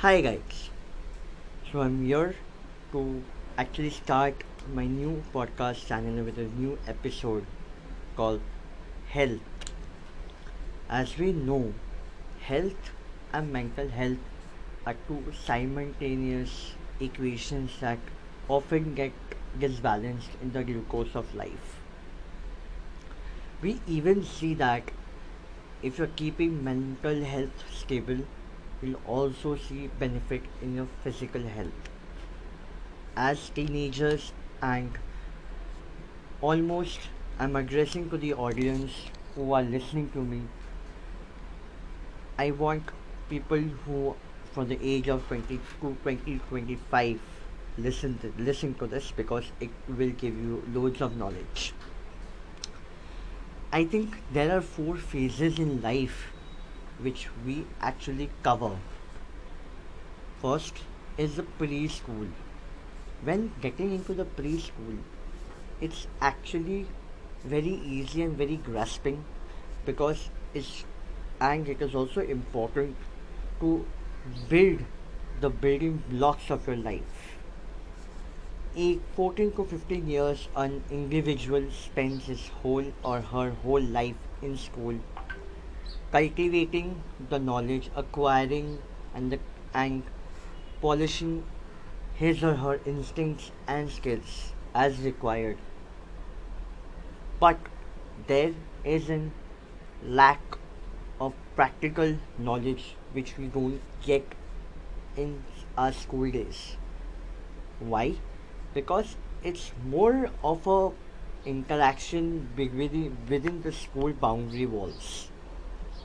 Hi guys. So I'm here to actually start my new podcast channel with a new episode called Health. As we know, health and mental health are two simultaneous equations that often get disbalanced in the glucose of life. We even see that if you're keeping mental health stable, you'll also see benefit in your physical health. As teenagers and almost I'm addressing to the audience who are listening to me. I want people who from the age of 20 to 20 25 listen to listen to this because it will give you loads of knowledge. I think there are four phases in life which we actually cover. First is the preschool. When getting into the preschool, it's actually very easy and very grasping because it's and it is also important to build the building blocks of your life. A 14 to 15 years, an individual spends his whole or her whole life in school cultivating the knowledge, acquiring and the, and polishing his or her instincts and skills as required. But there is a lack of practical knowledge which we don't get in our school days. Why? Because it's more of a interaction within, within the school boundary walls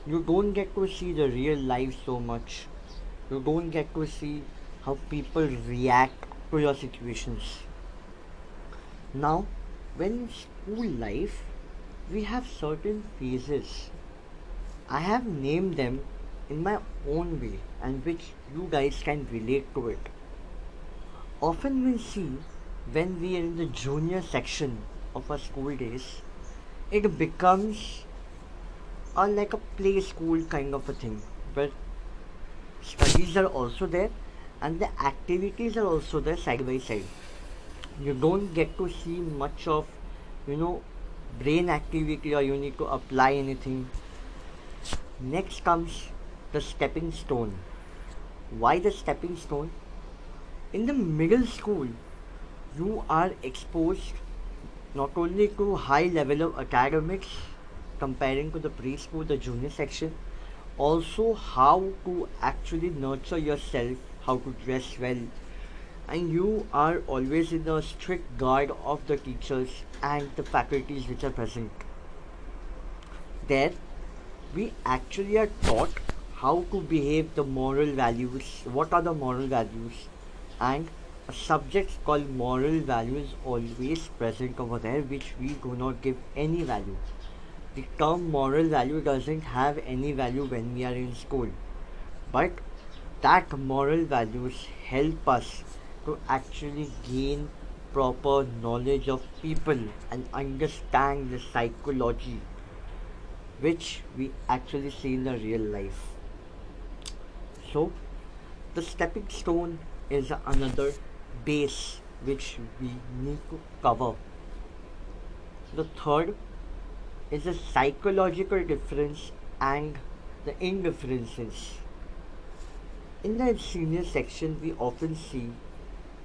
you don't get to see the real life so much. You don't get to see how people react to your situations. Now, when in school life, we have certain phases. I have named them in my own way and which you guys can relate to it. Often we see when we are in the junior section of our school days, it becomes or like a play school kind of a thing. Where studies are also there and the activities are also there side by side. You don't get to see much of you know brain activity or you need to apply anything. Next comes the stepping stone. Why the stepping stone? In the middle school you are exposed not only to high level of academics comparing to the preschool, the junior section. Also, how to actually nurture yourself, how to dress well, and you are always in the strict guard of the teachers and the faculties which are present. There, we actually are taught how to behave the moral values, what are the moral values, and a subject called moral values always present over there which we do not give any value the term moral value doesn't have any value when we are in school. But that moral values help us to actually gain proper knowledge of people and understand the psychology which we actually see in the real life. So the stepping stone is another base which we need to cover. The third is the psychological difference and the indifferences. In the senior section, we often see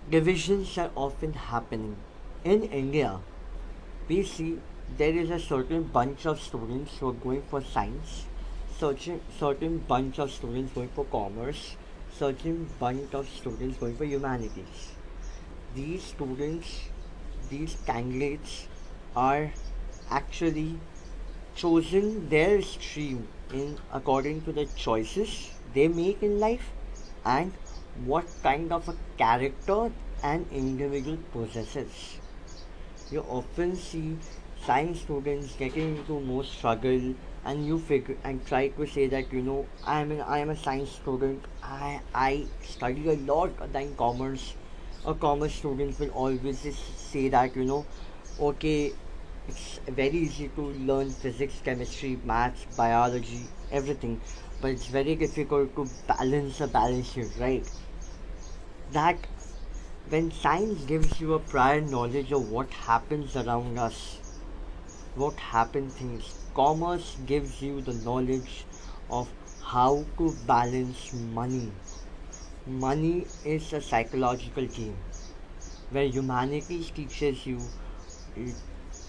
divisions are often happening. In India, we see there is a certain bunch of students who are going for science, certain certain bunch of students going for commerce, certain bunch of students going for humanities. These students, these candidates are actually chosen their stream in according to the choices they make in life and what kind of a character an individual possesses. You often see science students getting into more struggle and you figure and try to say that you know I'm an, I am a science student I I study a lot than commerce a commerce student will always say that you know okay it's very easy to learn physics, chemistry, maths, biology, everything. but it's very difficult to balance the balance sheet, right? That when science gives you a prior knowledge of what happens around us, what happen things, commerce gives you the knowledge of how to balance money. Money is a psychological game where humanities teaches you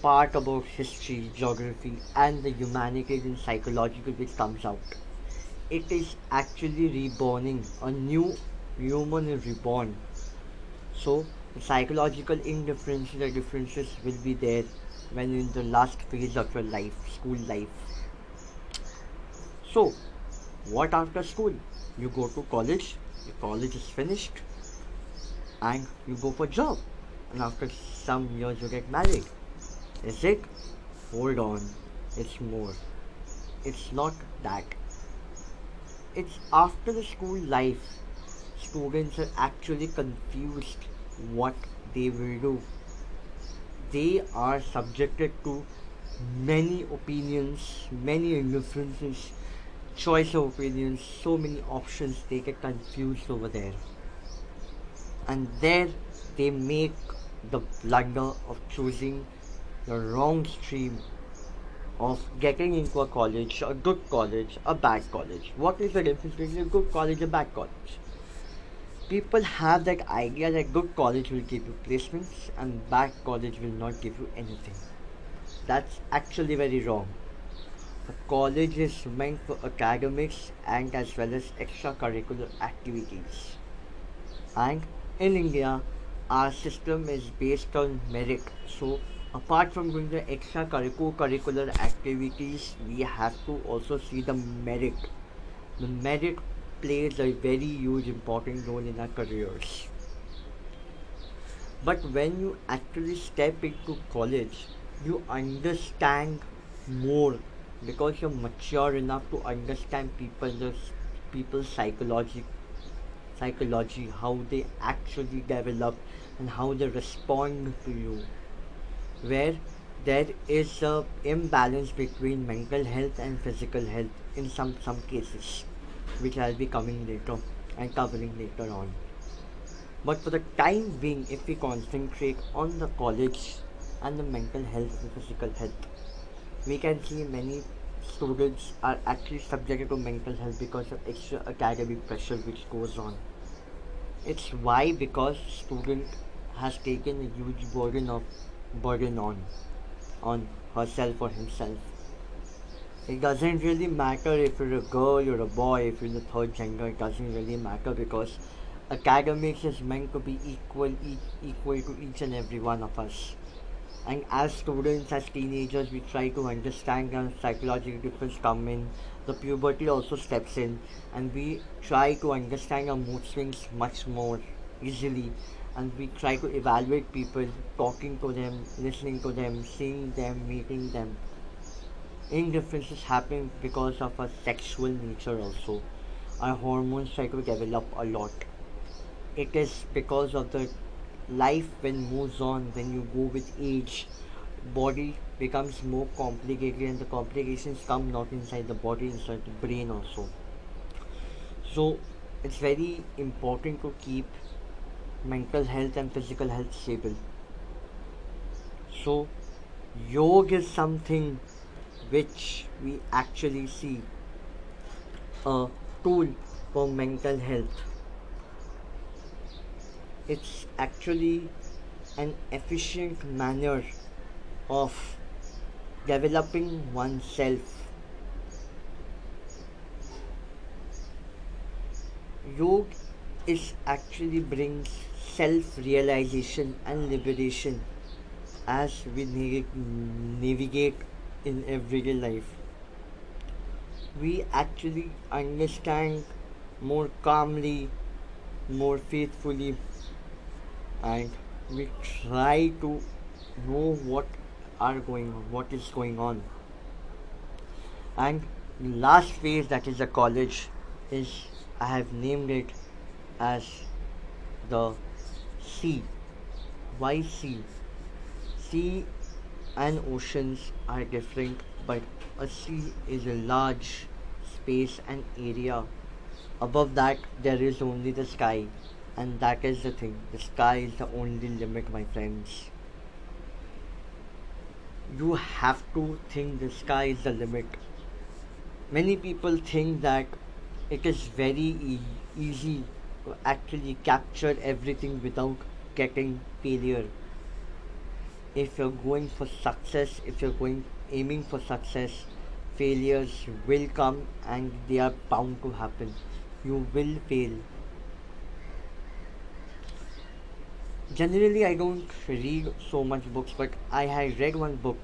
part about history, geography, and the humanities and psychological which comes out. It is actually reborning. A new human is reborn. So the psychological indifferences differences will be there when in the last phase of your life, school life. So what after school? You go to college, your college is finished, and you go for job. And after some years you get married is it? Hold on, it's more. It's not that. It's after the school life, students are actually confused what they will do. They are subjected to many opinions, many indifferences, choice of opinions, so many options, they get confused over there. And there they make the blunder of choosing the wrong stream of getting into a college, a good college, a bad college. What is the difference between a good college and a bad college? People have that idea that good college will give you placements and bad college will not give you anything. That's actually very wrong. A college is meant for academics and as well as extracurricular activities. And in India, our system is based on merit. So apart from doing the extracurricular activities we have to also see the merit. The merit plays a very huge important role in our careers. But when you actually step into college you understand more because you're mature enough to understand people people's psychology psychology how they actually develop and how they respond to you where there is a imbalance between mental health and physical health in some some cases which I'll be coming later and covering later on. But for the time being if we concentrate on the college and the mental health and physical health we can see many students are actually subjected to mental health because of extra academic pressure which goes on. It's why because student has taken a huge burden of burden on on herself or himself. It doesn't really matter if you're a girl or a boy, if you're the third gender, it doesn't really matter because academics is meant to be equal equal to each and every one of us. And as students, as teenagers, we try to understand the psychological difference come in. The puberty also steps in, and we try to understand our mood swings much more easily and we try to evaluate people, talking to them, listening to them, seeing them, meeting them. Indifferences happen because of our sexual nature also. Our hormones try to develop a lot. It is because of the life when moves on, when you go with age, body becomes more complicated and the complications come not inside the body, inside the brain also. So it's very important to keep mental health and physical health stable. So, yoga is something which we actually see a tool for mental health. It's actually an efficient manner of developing oneself. Yoga is actually brings self-realization and liberation as we navigate in everyday life. We actually understand more calmly, more faithfully, and we try to know what are going on, what is going on. And last phase that is the college is I have named it as the Sea. Why sea? Sea and oceans are different, but a sea is a large space and area. Above that, there is only the sky, and that is the thing. The sky is the only limit, my friends. You have to think the sky is the limit. Many people think that it is very e- easy to actually capture everything without getting failure. If you're going for success, if you're going aiming for success, failures will come and they are bound to happen. You will fail. Generally, I don't read so much books, but I had read one book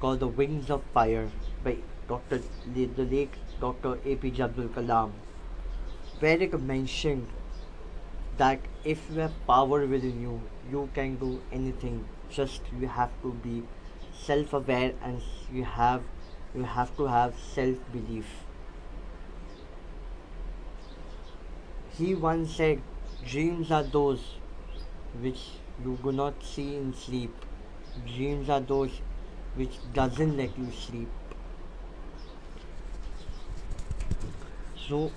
called The Wings of Fire by Dr. the, the late Dr. APJ Abdul Kalam, where it mentioned that if you have power within you, you can do anything. Just you have to be self-aware and you have you have to have self-belief. He once said, "Dreams are those which you do not see in sleep. Dreams are those which doesn't let you sleep." So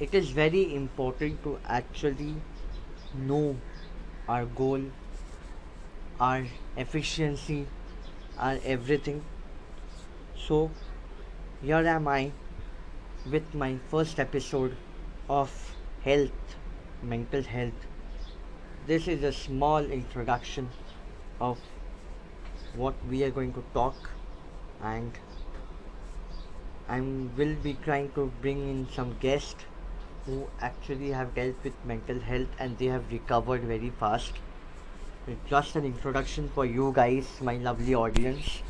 it is very important to actually know our goal, our efficiency, our everything. So here am I with my first episode of health, mental health. This is a small introduction of what we are going to talk and I will be trying to bring in some guests who actually have dealt with mental health and they have recovered very fast. Just an introduction for you guys, my lovely audience.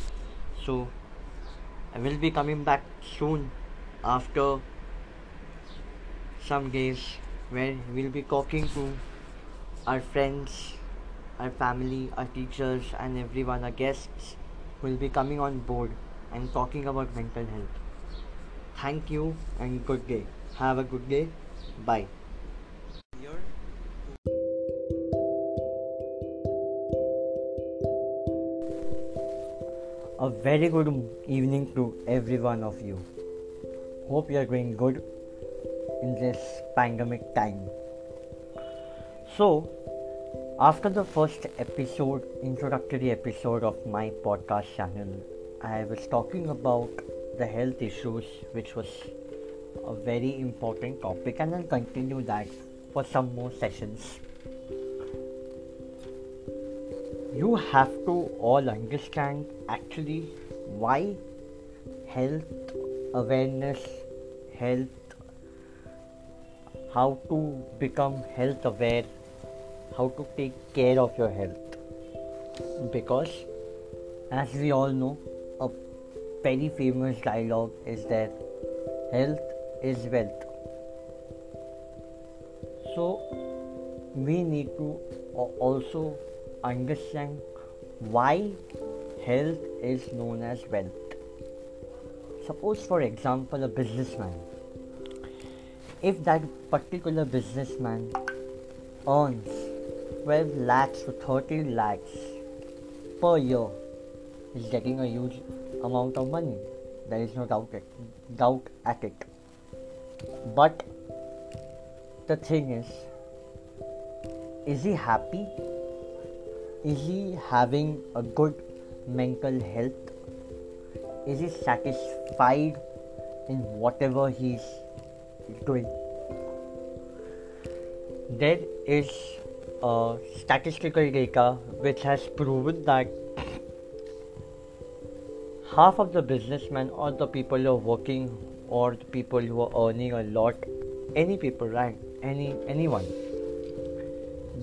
So, I will be coming back soon after some days where we'll be talking to our friends, our family, our teachers, and everyone, our guests will be coming on board and talking about mental health. Thank you and good day. Have a good day. Bye. A very good evening to every one of you. Hope you are doing good in this pandemic time. So, after the first episode, introductory episode of my podcast channel, I was talking about the health issues, which was a very important topic, and I'll continue that for some more sessions. You have to all understand actually why health awareness, health, how to become health aware, how to take care of your health. Because, as we all know, a very famous dialogue is that health is wealth. So, we need to also understand why health is known as wealth. Suppose, for example, a businessman. If that particular businessman earns 12 lakhs to 30 lakhs per year, is getting a huge amount of money. There is no doubt, it, doubt at it. But the thing is, is he happy? Is he having a good mental health? Is he satisfied in whatever he's doing? There is a statistical data which has proven that half of the businessmen or the people who are working or the people who are earning a lot any people right? Any anyone.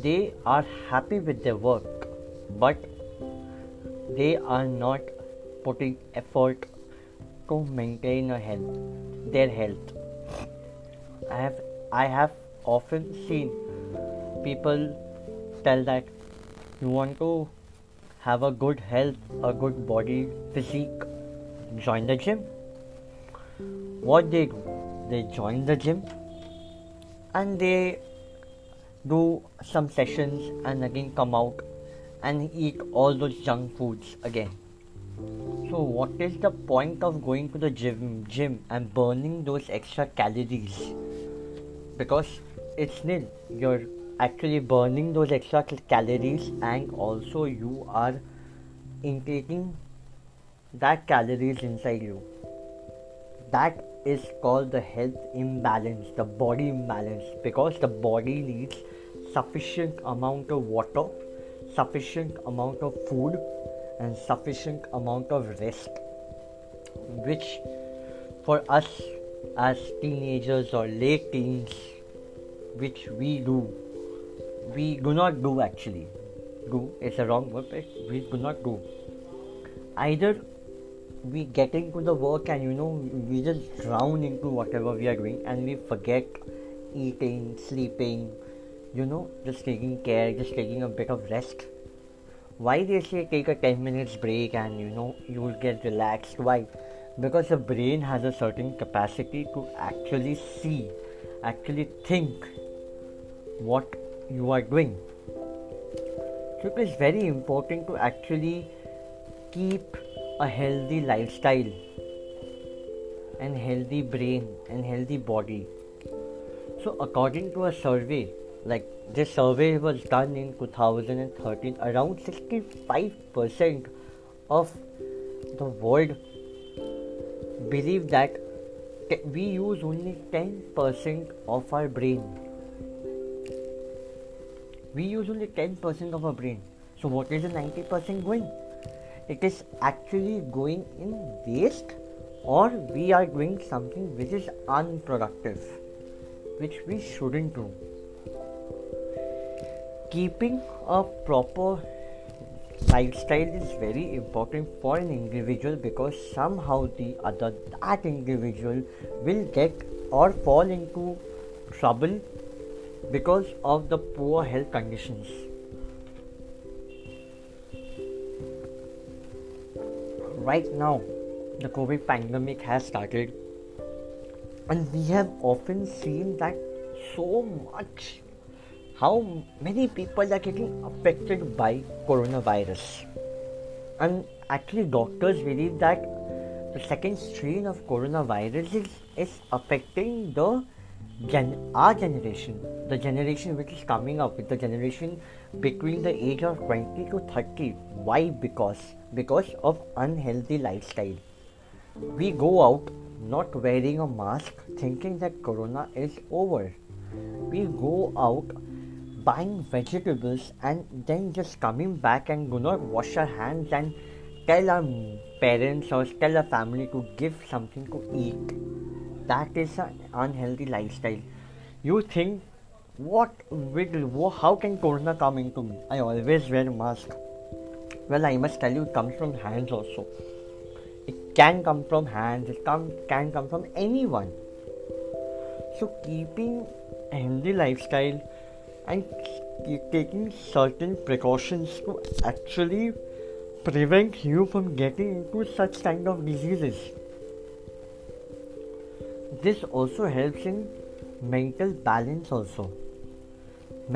They are happy with their work but they are not putting effort to maintain a health their health. I have i have often seen people tell that you want to have a good health a good body physique join the gym what they do they join the gym and they do some sessions and again come out and eat all those junk foods again So, what is the point of going to the gym, gym and burning those extra calories? Because it's nil. You're actually burning those extra calories, and also you are intaking that calories inside you. That is called the health imbalance, the body imbalance, because the body needs sufficient amount of water, sufficient amount of food, and sufficient amount of rest, which for us as teenagers or late teens, which we do, we do not do actually. Do is a wrong word, we do not do. Either we get into the work and you know we just drown into whatever we are doing and we forget eating sleeping you know just taking care just taking a bit of rest. Why they say take a 10 minutes break and you know you will get relaxed? Why? Because the brain has a certain capacity to actually see actually think what you are doing. So it is very important to actually keep a healthy lifestyle and healthy brain and healthy body. So according to a survey like this survey was done in 2013 around 65% of the world believe that we use only 10% of our brain. We use only 10% of our brain. So what is the 90% going it is actually going in waste or we are doing something which is unproductive which we shouldn't do. Keeping a proper lifestyle is very important for an individual because somehow the other that individual will get or fall into trouble because of the poor health conditions right now the COVID pandemic has started, and we have often seen that so much how many people are getting affected by coronavirus. And actually, doctors believe that the second strain of coronavirus is, is affecting the gen- our generation, the generation which is coming up with the generation between the age of 20 to 30. Why? Because because of unhealthy lifestyle. We go out not wearing a mask thinking that corona is over. We go out buying vegetables and then just coming back and do not wash our hands and tell our parents or tell our family to give something to eat that is an unhealthy lifestyle you think what will how can corona come into me? I always wear mask. Well i must tell you it comes from hands also. It can come from hands it come, can come from anyone. So keeping a healthy lifestyle and taking certain precautions to actually prevent you from getting into such kind of diseases. This also helps in mental balance also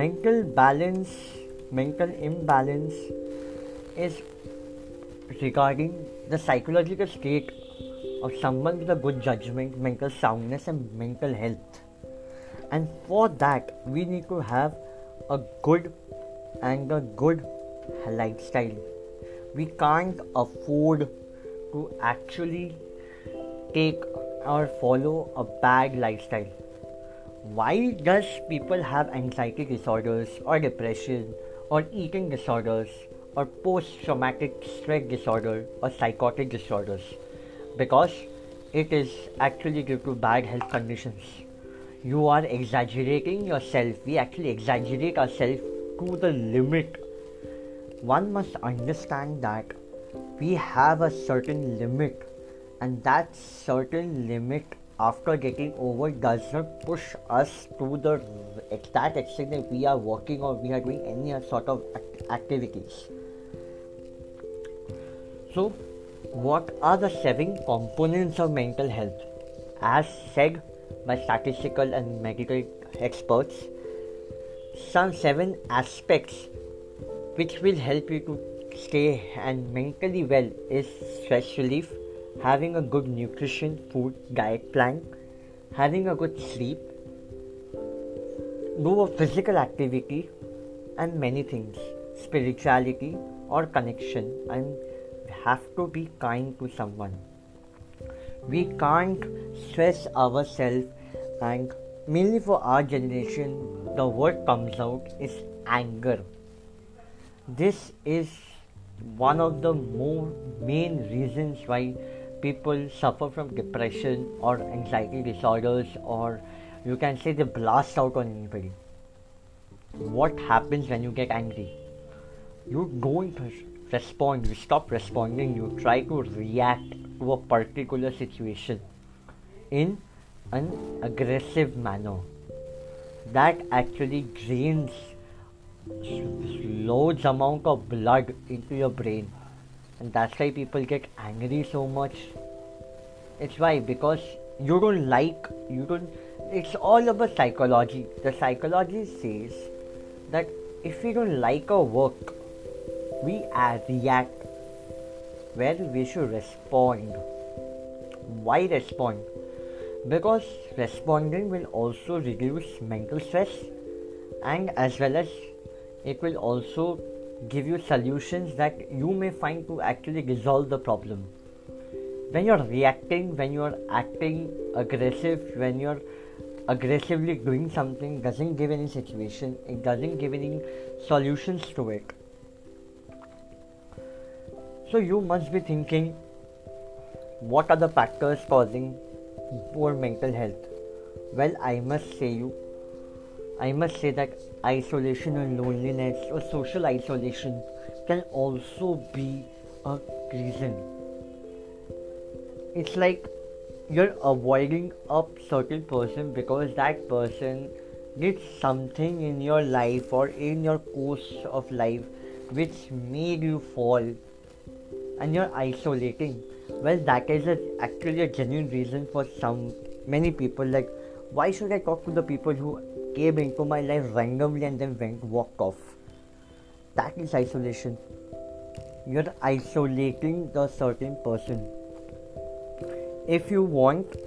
mental balance mental imbalance is regarding the psychological state of someone with a good judgment mental soundness and mental health and for that we need to have a good and a good lifestyle we can't afford to actually take or follow a bad lifestyle. Why does people have anxiety disorders or depression or eating disorders or post-traumatic stress disorder or psychotic disorders? Because it is actually due to bad health conditions. You are exaggerating yourself. We actually exaggerate ourselves to the limit. One must understand that we have a certain limit and that certain limit after getting over does not push us to the that extent that we are working or we are doing any sort of activities. So, what are the seven components of mental health? As said by statistical and medical experts, some seven aspects which will help you to stay and mentally well is stress relief, having a good nutrition, food, diet plan, having a good sleep, do a physical activity, and many things, spirituality or connection, and have to be kind to someone. We can't stress ourselves, and mainly for our generation, the word comes out is anger. This is one of the more main reasons why people suffer from depression or anxiety disorders or you can say they blast out on anybody. What happens when you get angry? You don't respond. You stop responding. You try to react to a particular situation in an aggressive manner. That actually drains loads amount of blood into your brain and that's why people get angry so much. It's why because you don't like you don't it's all about psychology. The psychology says that if we don't like our work we react where we should respond. Why respond? Because responding will also reduce mental stress and as well as it will also give you solutions that you may find to actually resolve the problem. When you're reacting when you're acting aggressive when you're aggressively doing something doesn't give any situation it doesn't give any solutions to it. So you must be thinking what are the factors causing poor mental health? Well i must say you I must say that isolation and loneliness or social isolation can also be a reason. It's like you're avoiding a certain person because that person did something in your life or in your course of life which made you fall and you're isolating well that is a, actually a genuine reason for some many people like why should i talk to the people who came into my life randomly and then went walk off. That is isolation. You're isolating the certain person. If you want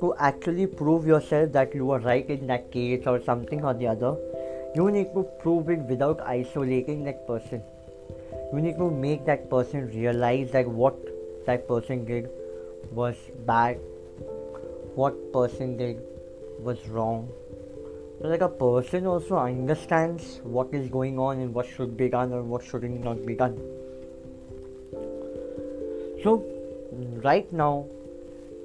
to actually prove yourself that you are right in that case or something or the other, you need to prove it without isolating that person. You need to make that person realize that what that person did was bad, what person did was wrong, like a person also understands what is going on and what should be done or what should not be done. So right now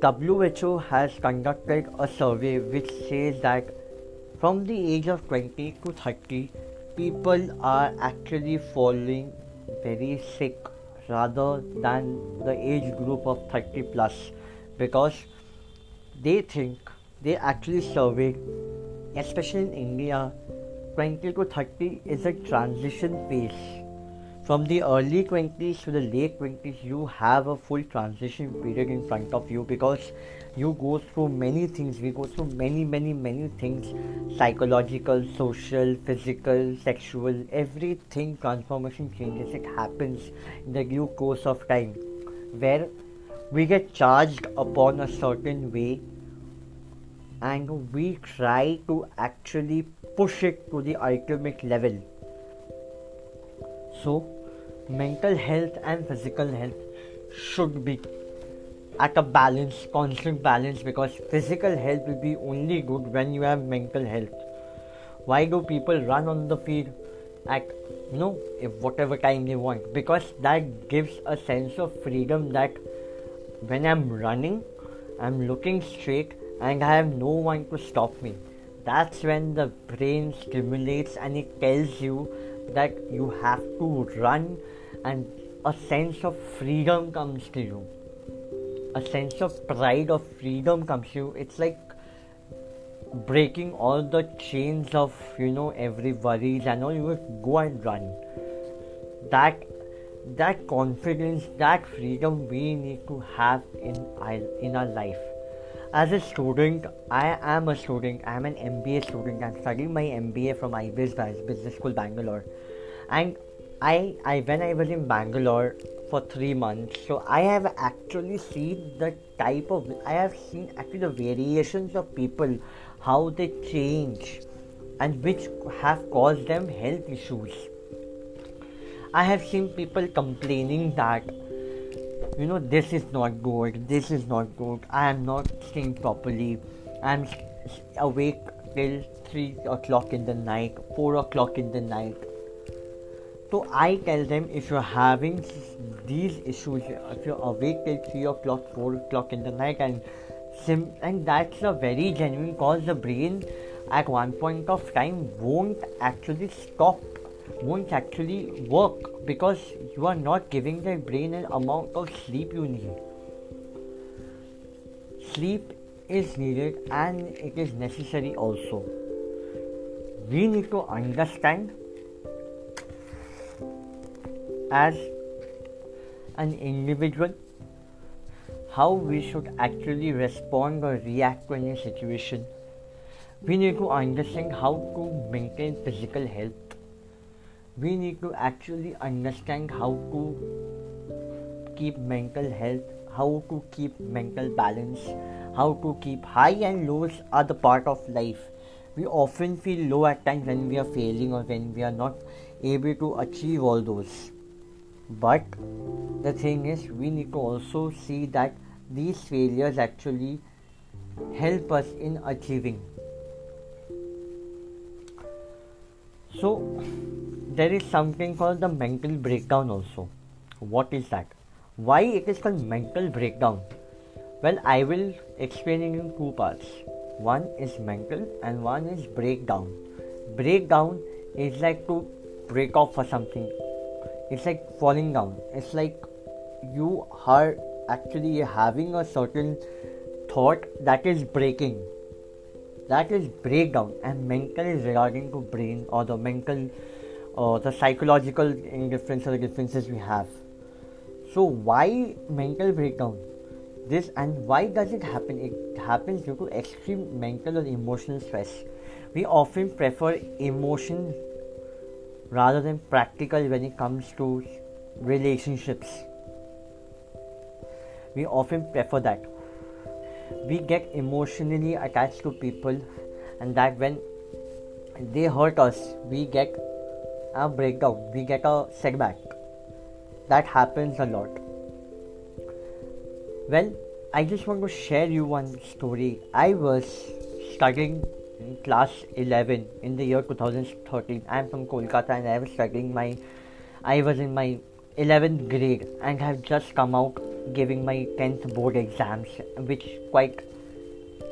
who has conducted a survey which says that from the age of 20 to 30 people are actually falling very sick rather than the age group of 30 plus because they think they actually surveyed especially in India, 20 to 30 is a transition phase. From the early 20s to the late 20s, you have a full transition period in front of you because you go through many things. We go through many, many, many things psychological, social, physical, sexual, everything transformation changes. It happens in the due course of time where we get charged upon a certain way and we try to actually push it to the ultimate level. So, mental health and physical health should be at a balance, constant balance, because physical health will be only good when you have mental health. Why do people run on the field at you know if whatever time they want? Because that gives a sense of freedom that when I'm running, I'm looking straight and I have no one to stop me. That's when the brain stimulates and it tells you that you have to run, and a sense of freedom comes to you. A sense of pride of freedom comes to you. It's like breaking all the chains of you know every worries and all you go and run that that confidence that freedom we need to have in in our life as a student, I am a student. I am an MBA student. I'm studying my MBA from IBIS Business School, Bangalore. And I, I when I was in Bangalore for three months, so I have actually seen the type of I have seen actually the variations of people, how they change, and which have caused them health issues. I have seen people complaining that you know this is not good, this is not good. I am not staying properly. I'm awake till three o'clock in the night, four o'clock in the night so I tell them if you're having these issues, if you're awake till 3 o'clock, 4 o'clock in the night, and sim- and that's a very genuine cause, the brain at one point of time won't actually stop, won't actually work because you are not giving the brain an amount of sleep you need. Sleep is needed and it is necessary also. We need to understand as an individual how we should actually respond or react to any situation. We need to understand how to maintain physical health. We need to actually understand how to keep mental health, how to keep mental balance, how to keep high and lows are the part of life. We often feel low at times when we are failing or when we are not able to achieve all those but the thing is we need to also see that these failures actually help us in achieving so there is something called the mental breakdown also. What is that? Why it is called mental breakdown? Well i will explain it in two parts. One is mental and one is breakdown. Breakdown is like to break off for something. It's like falling down. It's like you are actually having a certain thought that is breaking. That is breakdown. And mental is regarding to brain or the mental or the psychological indifference or differences we have so why mental breakdown this and why does it happen it happens due to extreme mental or emotional stress we often prefer emotion rather than practical when it comes to relationships. We often prefer that. We get emotionally attached to people, and that when they hurt us, we get a breakdown, we get a setback. That happens a lot. Well, I just want to share you one story. I was studying in class 11 in the year 2013 i am from kolkata and i was studying my i was in my 11th grade and have just come out giving my 10th board exams which quite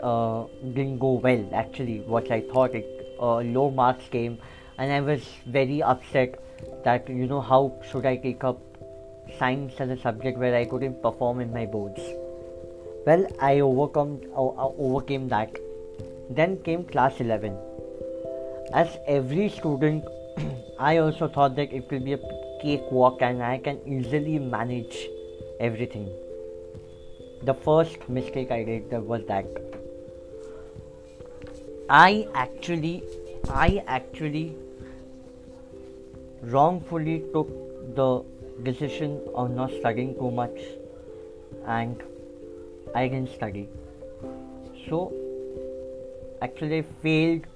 uh, didn't go well actually what i thought it uh, low marks came and i was very upset that you know how should i take up science as a subject where i couldn't perform in my boards well i overcome overcame that then came class 11. As every student, I also thought that it will be a cakewalk and I can easily manage everything. The first mistake I did was that I actually, I actually wrongfully took the decision of not studying too much and I didn't study. So actually I failed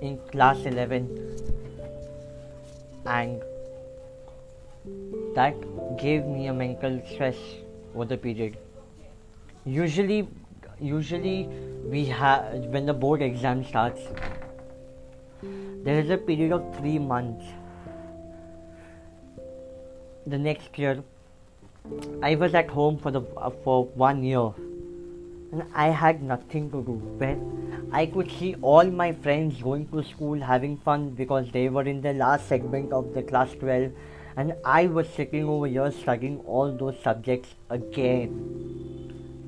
in class 11 and that gave me a mental stress over the period usually usually we have when the board exam starts there is a period of 3 months the next year i was at home for the uh, for one year and I had nothing to do. When I could see all my friends going to school having fun because they were in the last segment of the class 12, and I was sitting over here studying all those subjects again.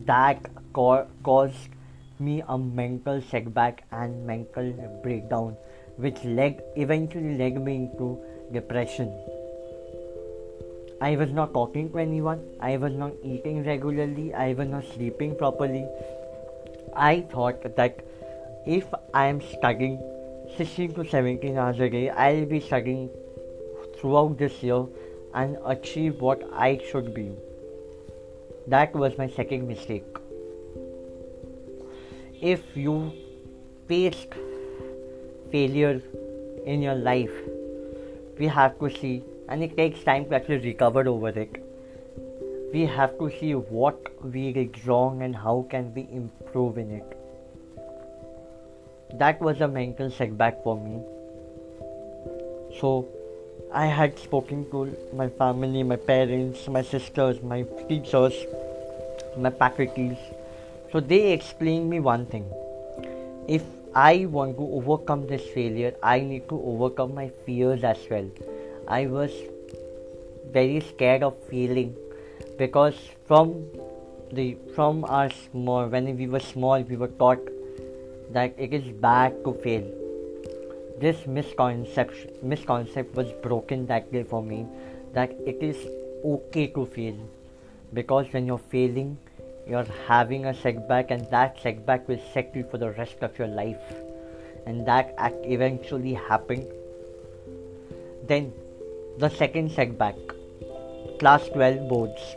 That co- caused me a mental setback and mental breakdown, which led eventually led me into depression. I was not talking to anyone, I was not eating regularly, I was not sleeping properly. I thought that if I am studying 16 to 17 hours a day, I'll be studying throughout this year and achieve what I should be. That was my second mistake. If you faced failure in your life, we have to see, and it takes time to actually recover over it. We have to see what we did wrong and how can we improve in it. That was a mental setback for me. So I had spoken to my family, my parents, my sisters, my teachers, my faculties. So they explained me one thing. If I want to overcome this failure, I need to overcome my fears as well. I was very scared of failing because from the from our small when we were small we were taught that it is bad to fail this misconception misconcept was broken that day for me that it is okay to fail because when you're failing you're having a setback and that setback will set you for the rest of your life. And that act eventually happened then the second setback. Class 12 boards.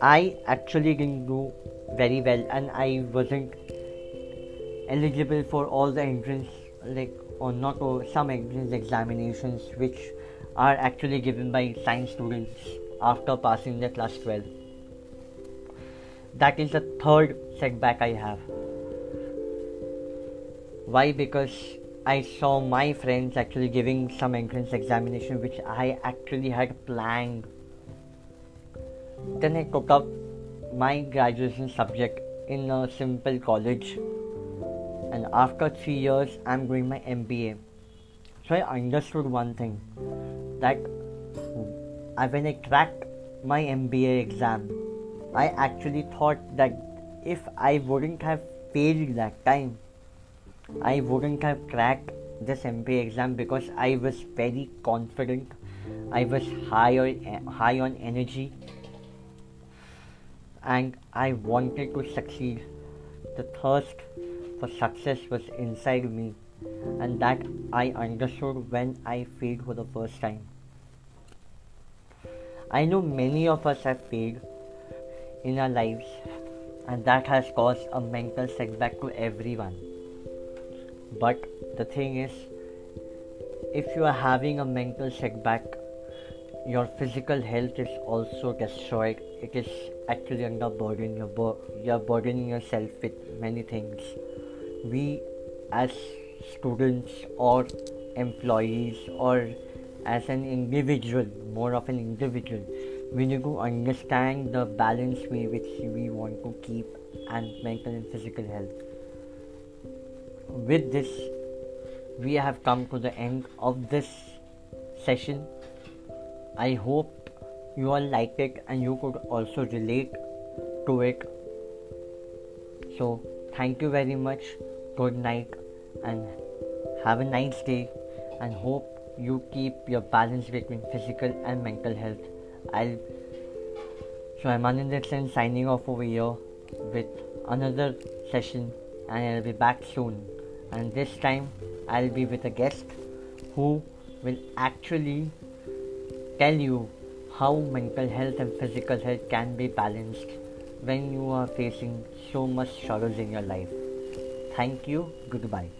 I actually didn't do very well and i wasn't eligible for all the entrance like or not or some entrance examinations which are actually given by science students after passing their class 12 that is the third setback i have. Why? Because i saw my friends actually giving some entrance examination which i actually had planned. Then i took up my graduation subject in a simple college. And after three years i'm doing my mba so i understood one thing that when i cracked my mba exam i actually thought that if i wouldn't have failed that time i wouldn't have cracked this mba exam because i was very confident i was high on, high on energy and i wanted to succeed the thirst for success was inside me, and that I understood when I failed for the first time. I know many of us have failed in our lives, and that has caused a mental setback to everyone. But the thing is, if you are having a mental setback, your physical health is also destroyed. It is actually under burden. You're, bur- you're burdening yourself with many things we as students or employees or as an individual more of an individual we need to understand the balance way which we want to keep and mental and physical health? With this we have come to the end of this session. I hope you all liked it and you could also relate to it. So thank you very much. Good night and have a nice day and hope you keep your balance between physical and mental health. I'll so I'm Anand signing off over here with another session and I'll be back soon. And this time I'll be with a guest who will actually tell you how mental health and physical health can be balanced when you are facing so much struggles in your life. Thank you. Goodbye.